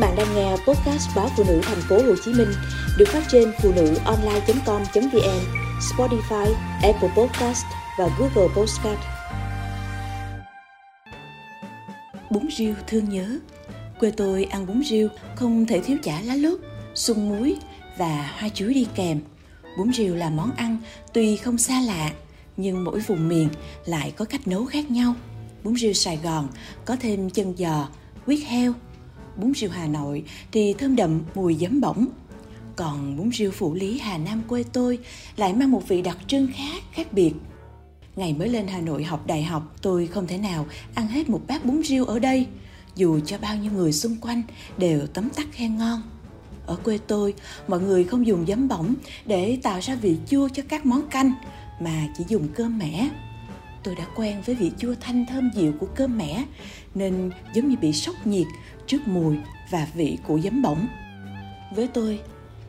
bạn đang nghe podcast báo phụ nữ thành phố Hồ Chí Minh được phát trên phụ nữ online.com.vn, Spotify, Apple Podcast và Google Podcast. Bún riêu thương nhớ. Quê tôi ăn bún riêu không thể thiếu chả lá lốt, sung muối và hoa chuối đi kèm. Bún riêu là món ăn tuy không xa lạ nhưng mỗi vùng miền lại có cách nấu khác nhau. Bún riêu Sài Gòn có thêm chân giò, huyết heo, bún riêu Hà Nội thì thơm đậm mùi giấm bỏng. Còn bún riêu Phủ Lý Hà Nam quê tôi lại mang một vị đặc trưng khác, khác biệt. Ngày mới lên Hà Nội học đại học, tôi không thể nào ăn hết một bát bún riêu ở đây, dù cho bao nhiêu người xung quanh đều tấm tắc khen ngon. Ở quê tôi, mọi người không dùng giấm bỏng để tạo ra vị chua cho các món canh, mà chỉ dùng cơm mẻ. Tôi đã quen với vị chua thanh thơm dịu của cơm mẻ, nên giống như bị sốc nhiệt trước mùi và vị của giấm bỗng. Với tôi,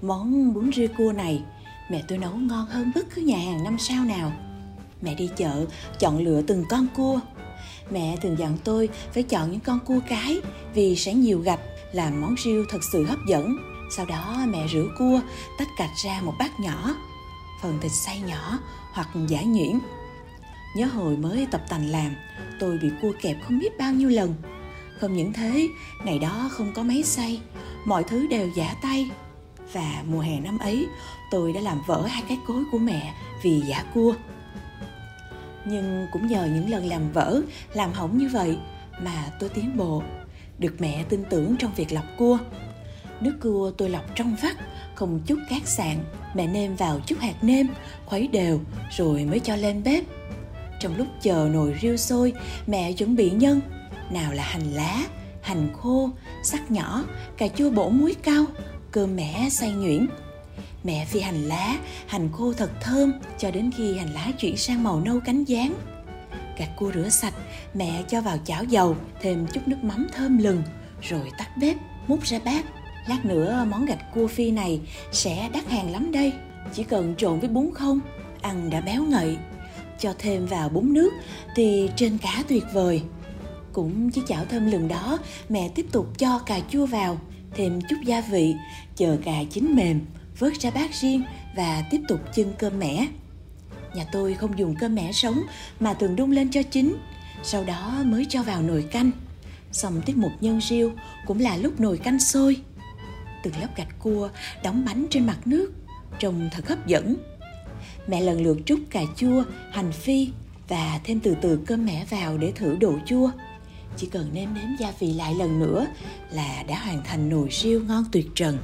món bún riêu cua này mẹ tôi nấu ngon hơn bất cứ nhà hàng năm sao nào. Mẹ đi chợ chọn lựa từng con cua. Mẹ thường dặn tôi phải chọn những con cua cái vì sẽ nhiều gạch làm món riêu thật sự hấp dẫn. Sau đó mẹ rửa cua, tách cạch ra một bát nhỏ, phần thịt xay nhỏ hoặc giả nhuyễn. Nhớ hồi mới tập tành làm, tôi bị cua kẹp không biết bao nhiêu lần không những thế, ngày đó không có máy xay, mọi thứ đều giả tay. Và mùa hè năm ấy, tôi đã làm vỡ hai cái cối của mẹ vì giả cua. Nhưng cũng nhờ những lần làm vỡ, làm hỏng như vậy mà tôi tiến bộ, được mẹ tin tưởng trong việc lọc cua. Nước cua tôi lọc trong vắt, không chút cát sạn, mẹ nêm vào chút hạt nêm, khuấy đều rồi mới cho lên bếp. Trong lúc chờ nồi riêu sôi, mẹ chuẩn bị nhân, nào là hành lá, hành khô, sắc nhỏ, cà chua bổ muối cao, cơm mẻ xay nhuyễn. Mẹ phi hành lá, hành khô thật thơm cho đến khi hành lá chuyển sang màu nâu cánh gián. Cà cua rửa sạch, mẹ cho vào chảo dầu, thêm chút nước mắm thơm lừng, rồi tắt bếp, múc ra bát. Lát nữa món gạch cua phi này sẽ đắt hàng lắm đây. Chỉ cần trộn với bún không, ăn đã béo ngậy. Cho thêm vào bún nước thì trên cá tuyệt vời. Cũng chiếc chảo thơm lừng đó, mẹ tiếp tục cho cà chua vào, thêm chút gia vị, chờ cà chín mềm, vớt ra bát riêng và tiếp tục chưng cơm mẻ. Nhà tôi không dùng cơm mẻ sống mà thường đun lên cho chín, sau đó mới cho vào nồi canh. Xong tiết mục nhân riêu cũng là lúc nồi canh sôi. Từng lớp gạch cua đóng bánh trên mặt nước, trông thật hấp dẫn. Mẹ lần lượt trút cà chua, hành phi và thêm từ từ cơm mẻ vào để thử độ chua chỉ cần nêm nếm gia vị lại lần nữa là đã hoàn thành nồi riêu ngon tuyệt trần.